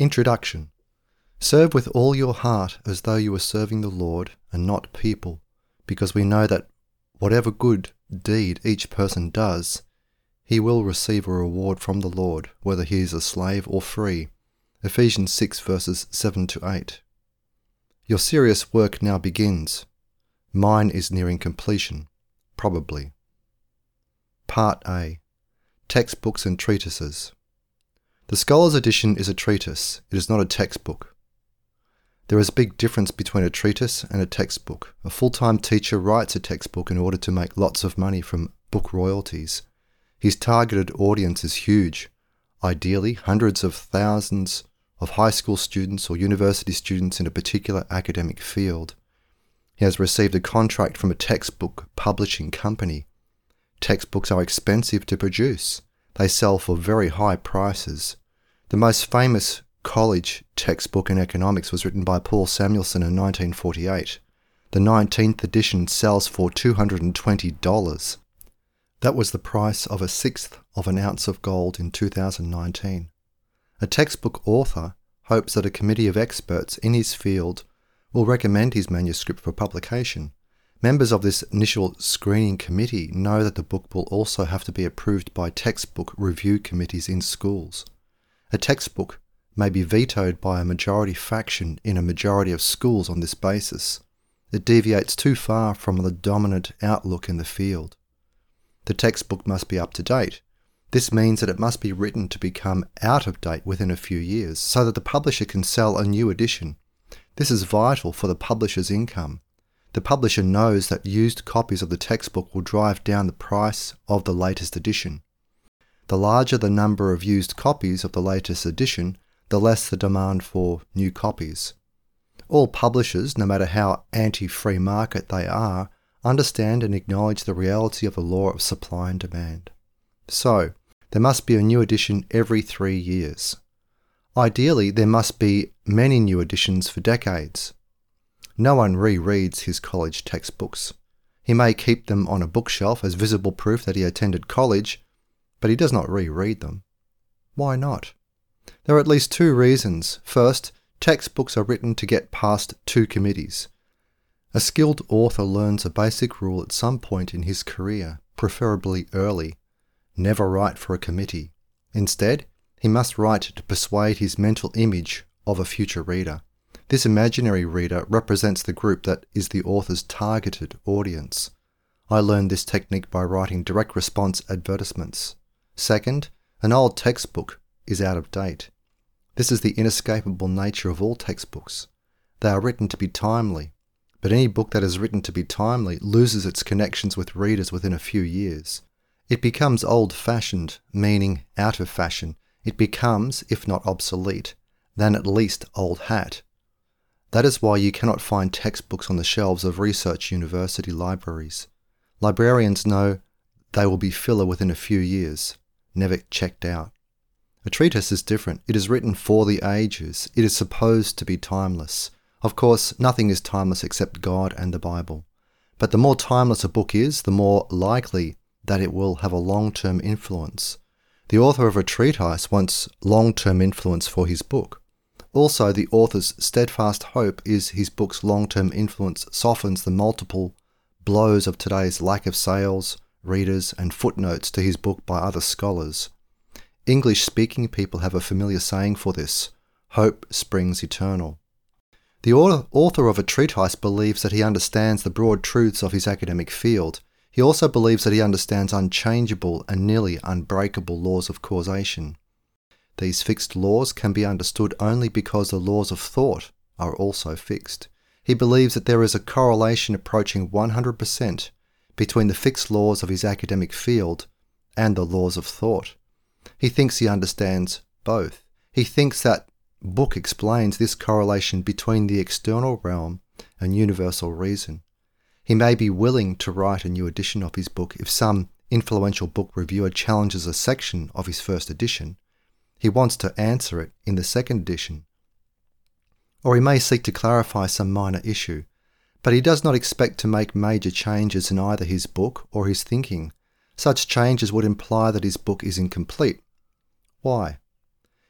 Introduction Serve with all your heart as though you were serving the Lord and not people, because we know that whatever good deed each person does, he will receive a reward from the Lord, whether he is a slave or free. Ephesians 6 verses 7 to 8. Your serious work now begins. Mine is nearing completion, probably. Part A Textbooks and Treatises. The Scholar's Edition is a treatise, it is not a textbook. There is a big difference between a treatise and a textbook. A full time teacher writes a textbook in order to make lots of money from book royalties. His targeted audience is huge, ideally, hundreds of thousands of high school students or university students in a particular academic field. He has received a contract from a textbook publishing company. Textbooks are expensive to produce. They sell for very high prices. The most famous college textbook in economics was written by Paul Samuelson in 1948. The 19th edition sells for $220. That was the price of a sixth of an ounce of gold in 2019. A textbook author hopes that a committee of experts in his field will recommend his manuscript for publication. Members of this initial screening committee know that the book will also have to be approved by textbook review committees in schools. A textbook may be vetoed by a majority faction in a majority of schools on this basis. It deviates too far from the dominant outlook in the field. The textbook must be up to date. This means that it must be written to become out of date within a few years so that the publisher can sell a new edition. This is vital for the publisher's income. The publisher knows that used copies of the textbook will drive down the price of the latest edition. The larger the number of used copies of the latest edition, the less the demand for new copies. All publishers, no matter how anti free market they are, understand and acknowledge the reality of the law of supply and demand. So, there must be a new edition every three years. Ideally, there must be many new editions for decades. No one rereads his college textbooks. He may keep them on a bookshelf as visible proof that he attended college, but he does not reread them. Why not? There are at least two reasons. First, textbooks are written to get past two committees. A skilled author learns a basic rule at some point in his career, preferably early never write for a committee. Instead, he must write to persuade his mental image of a future reader. This imaginary reader represents the group that is the author's targeted audience. I learned this technique by writing direct response advertisements. Second, an old textbook is out of date. This is the inescapable nature of all textbooks. They are written to be timely, but any book that is written to be timely loses its connections with readers within a few years. It becomes old fashioned, meaning out of fashion. It becomes, if not obsolete, then at least old hat. That is why you cannot find textbooks on the shelves of research university libraries. Librarians know they will be filler within a few years, never checked out. A treatise is different. It is written for the ages. It is supposed to be timeless. Of course, nothing is timeless except God and the Bible. But the more timeless a book is, the more likely that it will have a long term influence. The author of a treatise wants long term influence for his book. Also, the author's steadfast hope is his book's long term influence softens the multiple blows of today's lack of sales, readers, and footnotes to his book by other scholars. English speaking people have a familiar saying for this hope springs eternal. The author of a treatise believes that he understands the broad truths of his academic field. He also believes that he understands unchangeable and nearly unbreakable laws of causation. These fixed laws can be understood only because the laws of thought are also fixed. He believes that there is a correlation approaching 100% between the fixed laws of his academic field and the laws of thought. He thinks he understands both. He thinks that book explains this correlation between the external realm and universal reason. He may be willing to write a new edition of his book if some influential book reviewer challenges a section of his first edition. He wants to answer it in the second edition. Or he may seek to clarify some minor issue, but he does not expect to make major changes in either his book or his thinking such changes would imply that his book is incomplete. Why?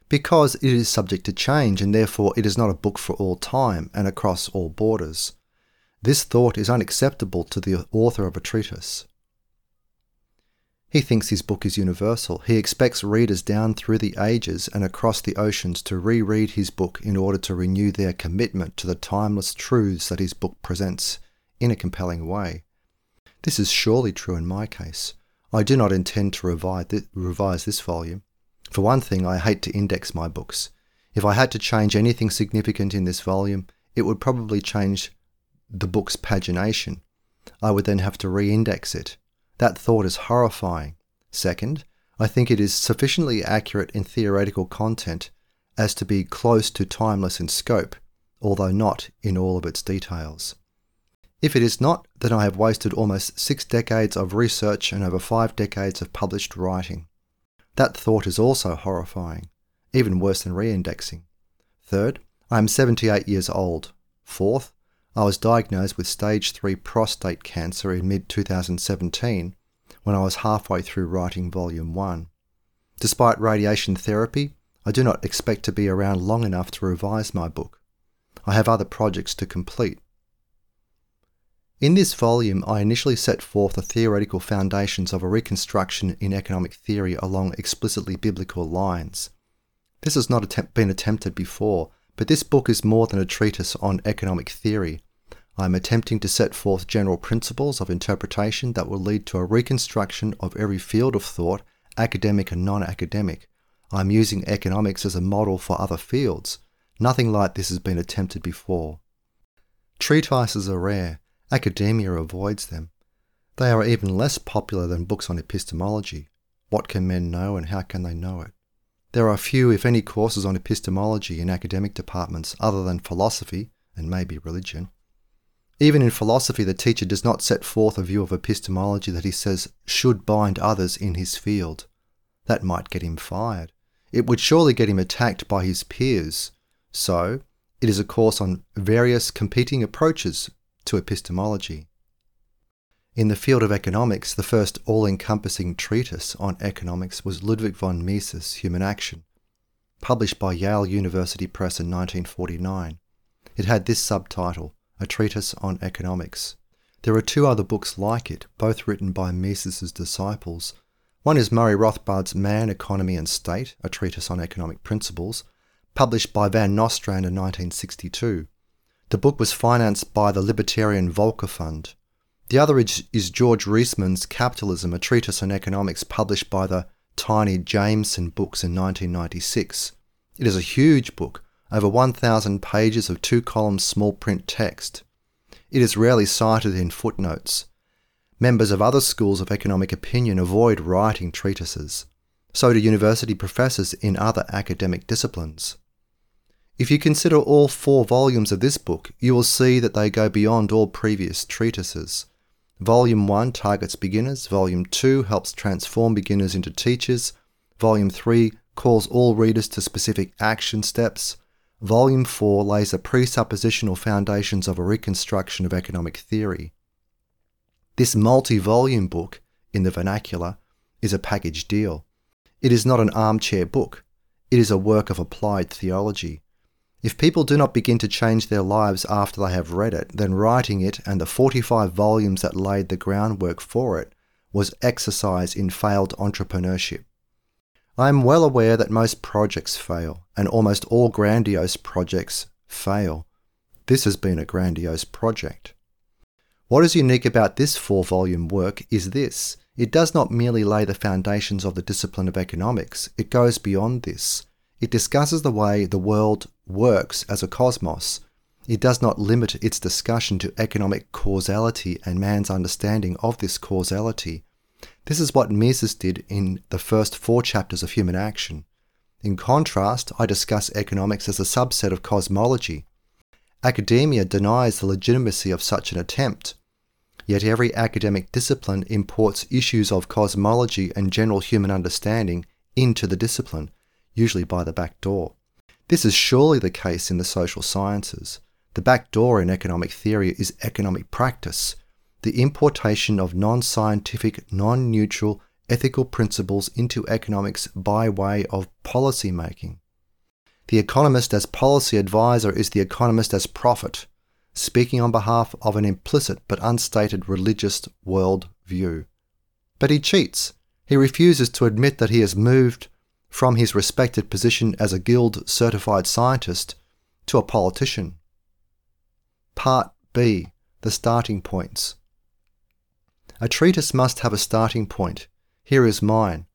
because it is subject to change and therefore it is not a book for all time and across all borders. This thought is unacceptable to the author of a treatise. He thinks his book is universal. He expects readers down through the ages and across the oceans to reread his book in order to renew their commitment to the timeless truths that his book presents in a compelling way. This is surely true in my case. I do not intend to revise this volume. For one thing, I hate to index my books. If I had to change anything significant in this volume, it would probably change the book's pagination. I would then have to re-index it. That thought is horrifying. Second, I think it is sufficiently accurate in theoretical content as to be close to timeless in scope, although not in all of its details. If it is not, then I have wasted almost six decades of research and over five decades of published writing. That thought is also horrifying, even worse than reindexing. Third, I am 78 years old. Fourth, I was diagnosed with stage 3 prostate cancer in mid 2017 when I was halfway through writing volume 1. Despite radiation therapy, I do not expect to be around long enough to revise my book. I have other projects to complete. In this volume, I initially set forth the theoretical foundations of a reconstruction in economic theory along explicitly biblical lines. This has not attempt, been attempted before, but this book is more than a treatise on economic theory. I am attempting to set forth general principles of interpretation that will lead to a reconstruction of every field of thought, academic and non academic. I am using economics as a model for other fields. Nothing like this has been attempted before. Treatises are rare Academia avoids them. They are even less popular than books on epistemology. What can men know and how can they know it? There are few, if any, courses on epistemology in academic departments other than philosophy and maybe religion. Even in philosophy, the teacher does not set forth a view of epistemology that he says should bind others in his field. That might get him fired. It would surely get him attacked by his peers. So, it is a course on various competing approaches to epistemology. In the field of economics, the first all encompassing treatise on economics was Ludwig von Mises' Human Action, published by Yale University Press in 1949. It had this subtitle, A Treatise on Economics. There are two other books like it, both written by Mises' disciples. One is Murray Rothbard's Man, Economy and State, a treatise on economic principles, published by Van Nostrand in 1962. The book was financed by the libertarian Volker Fund. The other is, is George Reisman's Capitalism, a treatise on economics published by the Tiny Jameson Books in 1996. It is a huge book, over 1,000 pages of two column small print text. It is rarely cited in footnotes. Members of other schools of economic opinion avoid writing treatises. So do university professors in other academic disciplines. If you consider all four volumes of this book, you will see that they go beyond all previous treatises. Volume 1 targets beginners, Volume 2 helps transform beginners into teachers, Volume 3 calls all readers to specific action steps, Volume 4 lays the presuppositional foundations of a reconstruction of economic theory. This multi volume book, in the vernacular, is a package deal. It is not an armchair book, it is a work of applied theology. If people do not begin to change their lives after they have read it, then writing it and the 45 volumes that laid the groundwork for it was exercise in failed entrepreneurship. I am well aware that most projects fail, and almost all grandiose projects fail. This has been a grandiose project. What is unique about this four volume work is this it does not merely lay the foundations of the discipline of economics, it goes beyond this. It discusses the way the world works as a cosmos. It does not limit its discussion to economic causality and man's understanding of this causality. This is what Mises did in the first four chapters of Human Action. In contrast, I discuss economics as a subset of cosmology. Academia denies the legitimacy of such an attempt. Yet every academic discipline imports issues of cosmology and general human understanding into the discipline, usually by the back door. This is surely the case in the social sciences. The back door in economic theory is economic practice, the importation of non scientific, non neutral, ethical principles into economics by way of policy making. The economist as policy advisor is the economist as prophet, speaking on behalf of an implicit but unstated religious world view. But he cheats. He refuses to admit that he has moved from his respected position as a guild certified scientist to a politician. Part B The Starting Points. A treatise must have a starting point. Here is mine.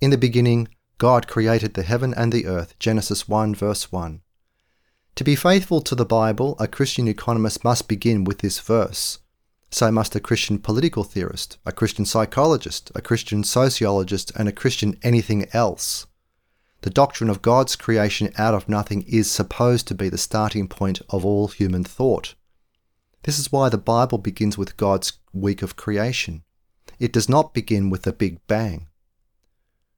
In the beginning, God created the heaven and the earth. Genesis 1, verse 1. To be faithful to the Bible, a Christian economist must begin with this verse. So must a Christian political theorist, a Christian psychologist, a Christian sociologist, and a Christian anything else. The doctrine of God's creation out of nothing is supposed to be the starting point of all human thought. This is why the Bible begins with God's week of creation. It does not begin with the Big Bang.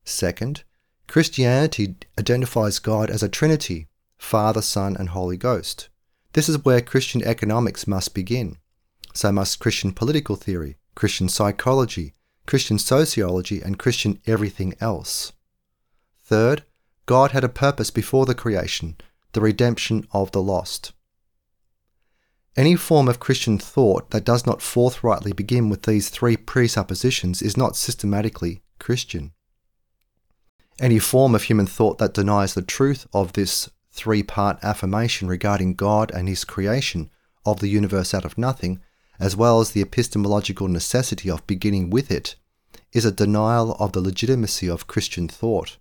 Second, Christianity identifies God as a Trinity Father, Son, and Holy Ghost. This is where Christian economics must begin. So must Christian political theory, Christian psychology, Christian sociology, and Christian everything else. Third, God had a purpose before the creation, the redemption of the lost. Any form of Christian thought that does not forthrightly begin with these three presuppositions is not systematically Christian. Any form of human thought that denies the truth of this three part affirmation regarding God and His creation of the universe out of nothing, as well as the epistemological necessity of beginning with it, is a denial of the legitimacy of Christian thought.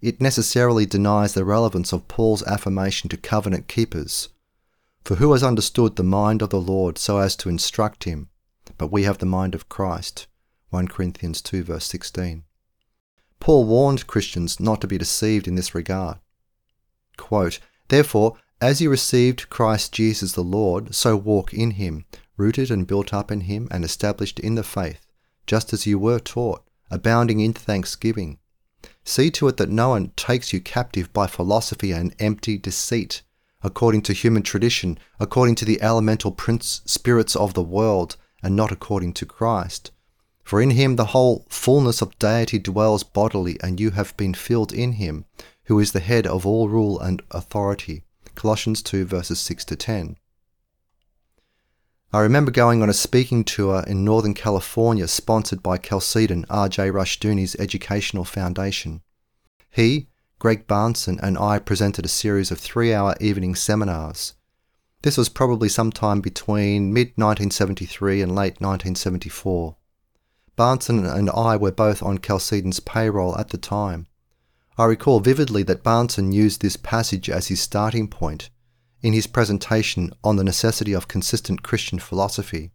It necessarily denies the relevance of Paul's affirmation to covenant keepers. For who has understood the mind of the Lord so as to instruct him? But we have the mind of Christ. 1 Corinthians 2, verse 16. Paul warned Christians not to be deceived in this regard. Quote, Therefore, as you received Christ Jesus the Lord, so walk in him, rooted and built up in him, and established in the faith, just as you were taught, abounding in thanksgiving. See to it that no one takes you captive by philosophy and empty deceit, according to human tradition, according to the elemental prince spirits of the world, and not according to Christ. For in him the whole fullness of deity dwells bodily, and you have been filled in him, who is the head of all rule and authority. Colossians 2 verses 6 to 10. I remember going on a speaking tour in Northern California sponsored by Chalcedon R.J. Rushdoony's Educational Foundation. He, Greg Bahnsen and I presented a series of three hour evening seminars. This was probably sometime between mid 1973 and late 1974. Bahnsen and I were both on Chalcedon's payroll at the time. I recall vividly that Bahnsen used this passage as his starting point in his presentation on the necessity of consistent Christian philosophy.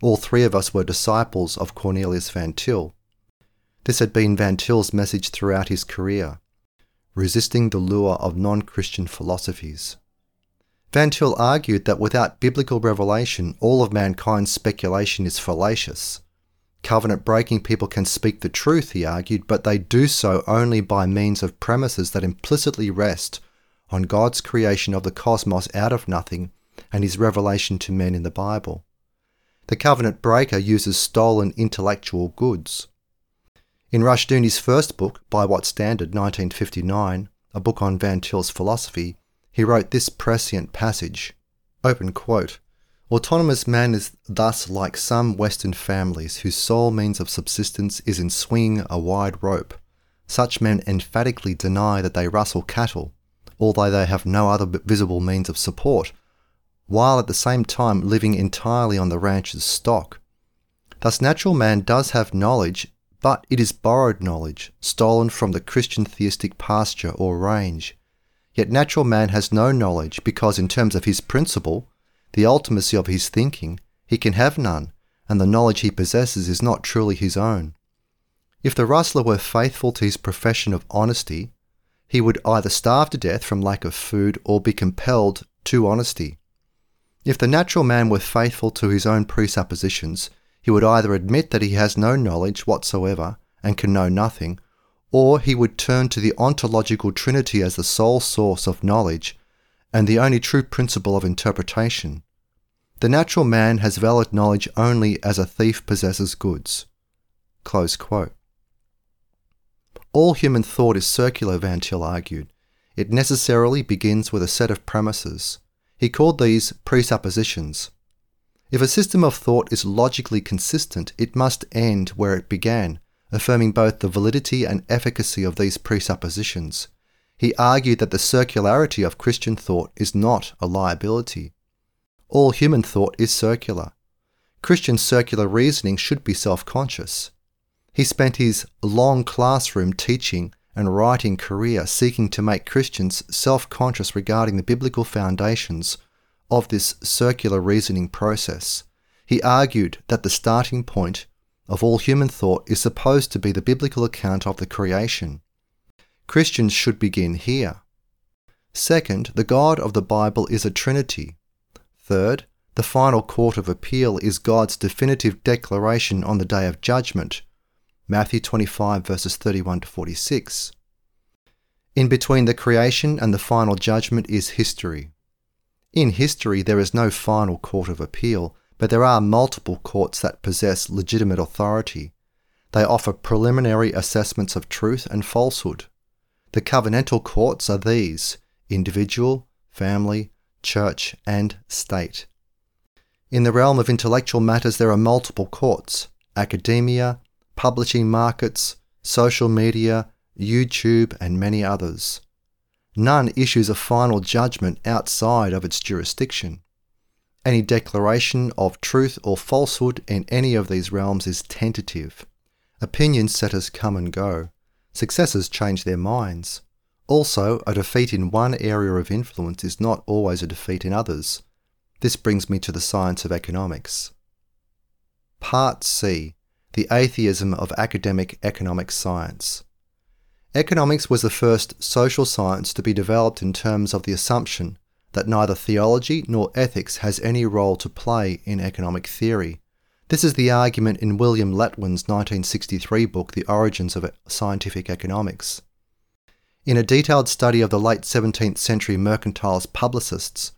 All three of us were disciples of Cornelius Van Til. This had been Van Til's message throughout his career resisting the lure of non Christian philosophies. Van Til argued that without biblical revelation, all of mankind's speculation is fallacious Covenant breaking people can speak the truth, he argued, but they do so only by means of premises that implicitly rest on God's creation of the cosmos out of nothing and his revelation to men in the Bible. The covenant breaker uses stolen intellectual goods. In Rushdoony's first book, By What Standard, 1959, a book on Van Til's philosophy, he wrote this prescient passage. Open quote. Autonomous man is thus like some Western families whose sole means of subsistence is in swinging a wide rope. Such men emphatically deny that they rustle cattle, although they have no other visible means of support, while at the same time living entirely on the ranch's stock. Thus, natural man does have knowledge, but it is borrowed knowledge, stolen from the Christian theistic pasture or range. Yet natural man has no knowledge because, in terms of his principle, the ultimacy of his thinking, he can have none, and the knowledge he possesses is not truly his own. If the rustler were faithful to his profession of honesty, he would either starve to death from lack of food or be compelled to honesty. If the natural man were faithful to his own presuppositions, he would either admit that he has no knowledge whatsoever and can know nothing, or he would turn to the ontological trinity as the sole source of knowledge and the only true principle of interpretation. The natural man has valid knowledge only as a thief possesses goods. All human thought is circular, Van Til argued. it necessarily begins with a set of premises. He called these presuppositions. If a system of thought is logically consistent, it must end where it began, affirming both the validity and efficacy of these presuppositions. He argued that the circularity of Christian thought is not a liability. All human thought is circular. Christian circular reasoning should be self conscious. He spent his long classroom teaching and writing career seeking to make Christians self conscious regarding the biblical foundations of this circular reasoning process. He argued that the starting point of all human thought is supposed to be the biblical account of the creation. Christians should begin here. Second, the God of the Bible is a Trinity. Third, the final court of appeal is God's definitive declaration on the day of judgment. Matthew 25 verses 31 to 46. In between the creation and the final judgment is history. In history, there is no final court of appeal, but there are multiple courts that possess legitimate authority. They offer preliminary assessments of truth and falsehood. The covenantal courts are these individual, family, church, and state. In the realm of intellectual matters, there are multiple courts academia, publishing markets, social media, YouTube, and many others. None issues a final judgment outside of its jurisdiction. Any declaration of truth or falsehood in any of these realms is tentative. Opinion setters come and go. Successors change their minds. Also, a defeat in one area of influence is not always a defeat in others. This brings me to the science of economics. Part C The Atheism of Academic Economic Science. Economics was the first social science to be developed in terms of the assumption that neither theology nor ethics has any role to play in economic theory. This is the argument in William Letwin's 1963 book, The Origins of Scientific Economics. In a detailed study of the late 17th century mercantilist publicists,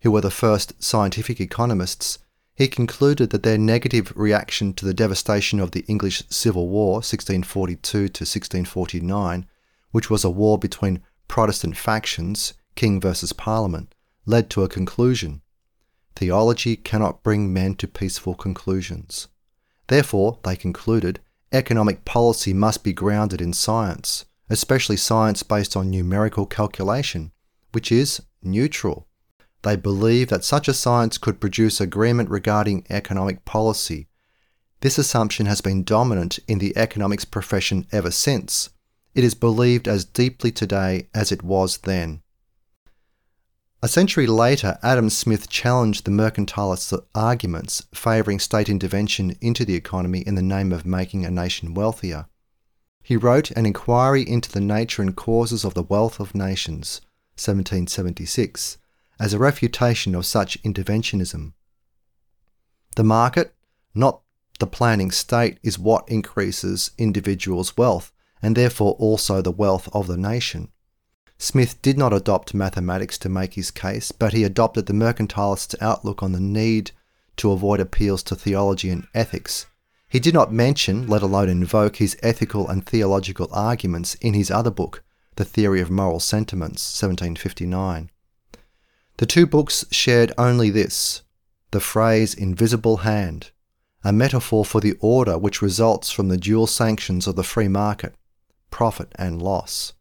who were the first scientific economists, he concluded that their negative reaction to the devastation of the English Civil War, 1642 to 1649, which was a war between Protestant factions, king versus parliament, led to a conclusion. Theology cannot bring men to peaceful conclusions. Therefore, they concluded, economic policy must be grounded in science, especially science based on numerical calculation, which is neutral they believed that such a science could produce agreement regarding economic policy. This assumption has been dominant in the economics profession ever since. It is believed as deeply today as it was then. A century later, Adam Smith challenged the mercantilist arguments favouring state intervention into the economy in the name of making a nation wealthier. He wrote An Inquiry into the Nature and Causes of the Wealth of Nations, 1776, as a refutation of such interventionism. The market, not the planning state, is what increases individuals' wealth and therefore also the wealth of the nation. Smith did not adopt mathematics to make his case, but he adopted the mercantilist's outlook on the need to avoid appeals to theology and ethics. He did not mention, let alone invoke, his ethical and theological arguments in his other book, The Theory of Moral Sentiments, 1759. The two books shared only this the phrase invisible hand, a metaphor for the order which results from the dual sanctions of the free market profit and loss.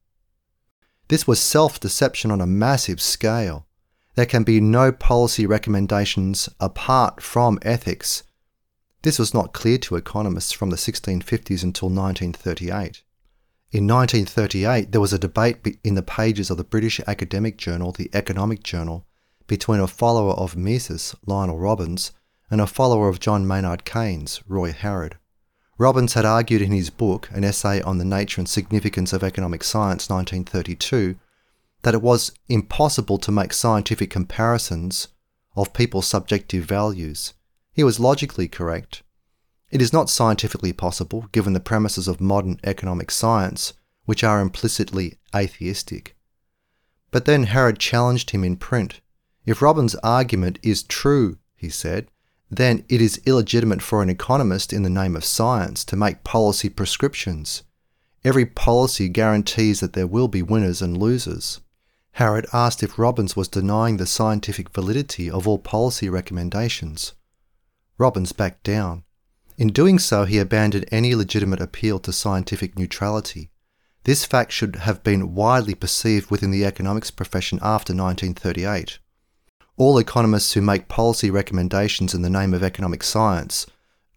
This was self deception on a massive scale. There can be no policy recommendations apart from ethics. This was not clear to economists from the 1650s until 1938. In 1938, there was a debate in the pages of the British academic journal, the Economic Journal, between a follower of Mises, Lionel Robbins, and a follower of John Maynard Keynes, Roy Harrod. Robbins had argued in his book, An Essay on the Nature and Significance of Economic Science, 1932, that it was impossible to make scientific comparisons of people's subjective values. He was logically correct. It is not scientifically possible, given the premises of modern economic science, which are implicitly atheistic. But then Harrod challenged him in print. If Robbins' argument is true, he said, then it is illegitimate for an economist in the name of science to make policy prescriptions. Every policy guarantees that there will be winners and losers. Harrod asked if Robbins was denying the scientific validity of all policy recommendations. Robbins backed down. In doing so, he abandoned any legitimate appeal to scientific neutrality. This fact should have been widely perceived within the economics profession after 1938. All economists who make policy recommendations in the name of economic science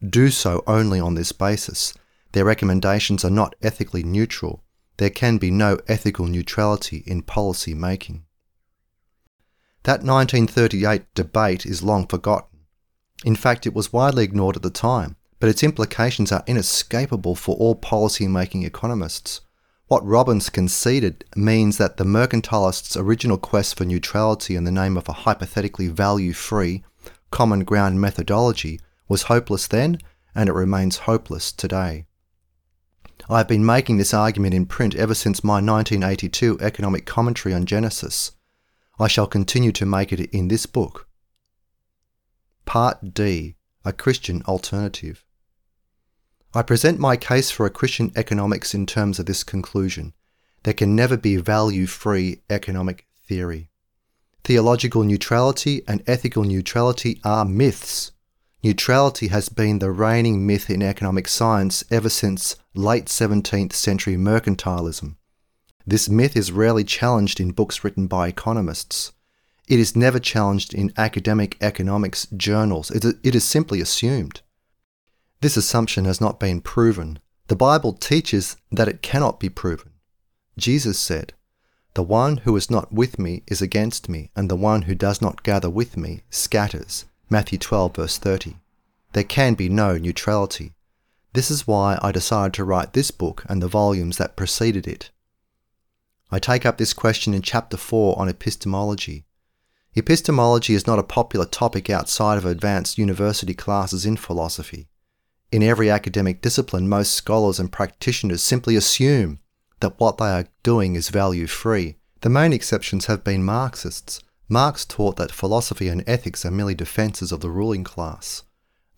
do so only on this basis. Their recommendations are not ethically neutral. There can be no ethical neutrality in policy making. That 1938 debate is long forgotten. In fact, it was widely ignored at the time but its implications are inescapable for all policy-making economists. What Robbins conceded means that the mercantilists' original quest for neutrality in the name of a hypothetically value-free, common ground methodology was hopeless then, and it remains hopeless today. I have been making this argument in print ever since my 1982 economic commentary on Genesis. I shall continue to make it in this book. Part D A Christian Alternative I present my case for a Christian economics in terms of this conclusion. There can never be value free economic theory. Theological neutrality and ethical neutrality are myths. Neutrality has been the reigning myth in economic science ever since late 17th century mercantilism. This myth is rarely challenged in books written by economists. It is never challenged in academic economics journals. It is simply assumed. This assumption has not been proven. The Bible teaches that it cannot be proven. Jesus said, The one who is not with me is against me, and the one who does not gather with me scatters. Matthew 12, verse 30. There can be no neutrality. This is why I decided to write this book and the volumes that preceded it. I take up this question in Chapter 4 on epistemology. Epistemology is not a popular topic outside of advanced university classes in philosophy. In every academic discipline, most scholars and practitioners simply assume that what they are doing is value free. The main exceptions have been Marxists. Marx taught that philosophy and ethics are merely defences of the ruling class.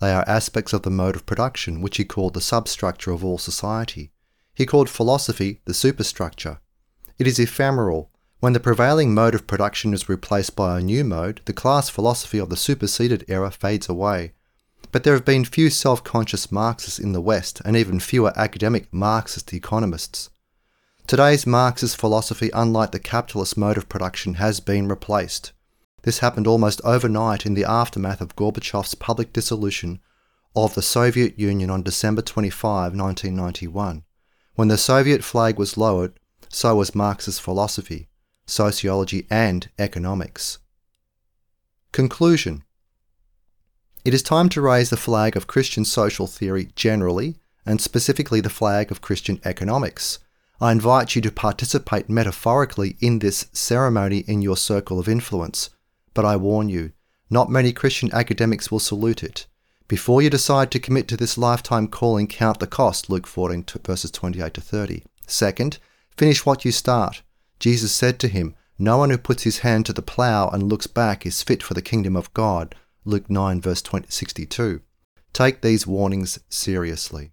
They are aspects of the mode of production, which he called the substructure of all society. He called philosophy the superstructure. It is ephemeral. When the prevailing mode of production is replaced by a new mode, the class philosophy of the superseded era fades away. But there have been few self conscious Marxists in the West and even fewer academic Marxist economists. Today's Marxist philosophy, unlike the capitalist mode of production, has been replaced. This happened almost overnight in the aftermath of Gorbachev's public dissolution of the Soviet Union on December 25, 1991. When the Soviet flag was lowered, so was Marxist philosophy, sociology, and economics. Conclusion it is time to raise the flag of Christian social theory generally, and specifically the flag of Christian economics. I invite you to participate metaphorically in this ceremony in your circle of influence. But I warn you, not many Christian academics will salute it. Before you decide to commit to this lifetime calling, count the cost, Luke 14 verses 28 to 30. Second, finish what you start. Jesus said to him, No one who puts his hand to the plough and looks back is fit for the kingdom of God. Luke 9, verse 20, 62. Take these warnings seriously.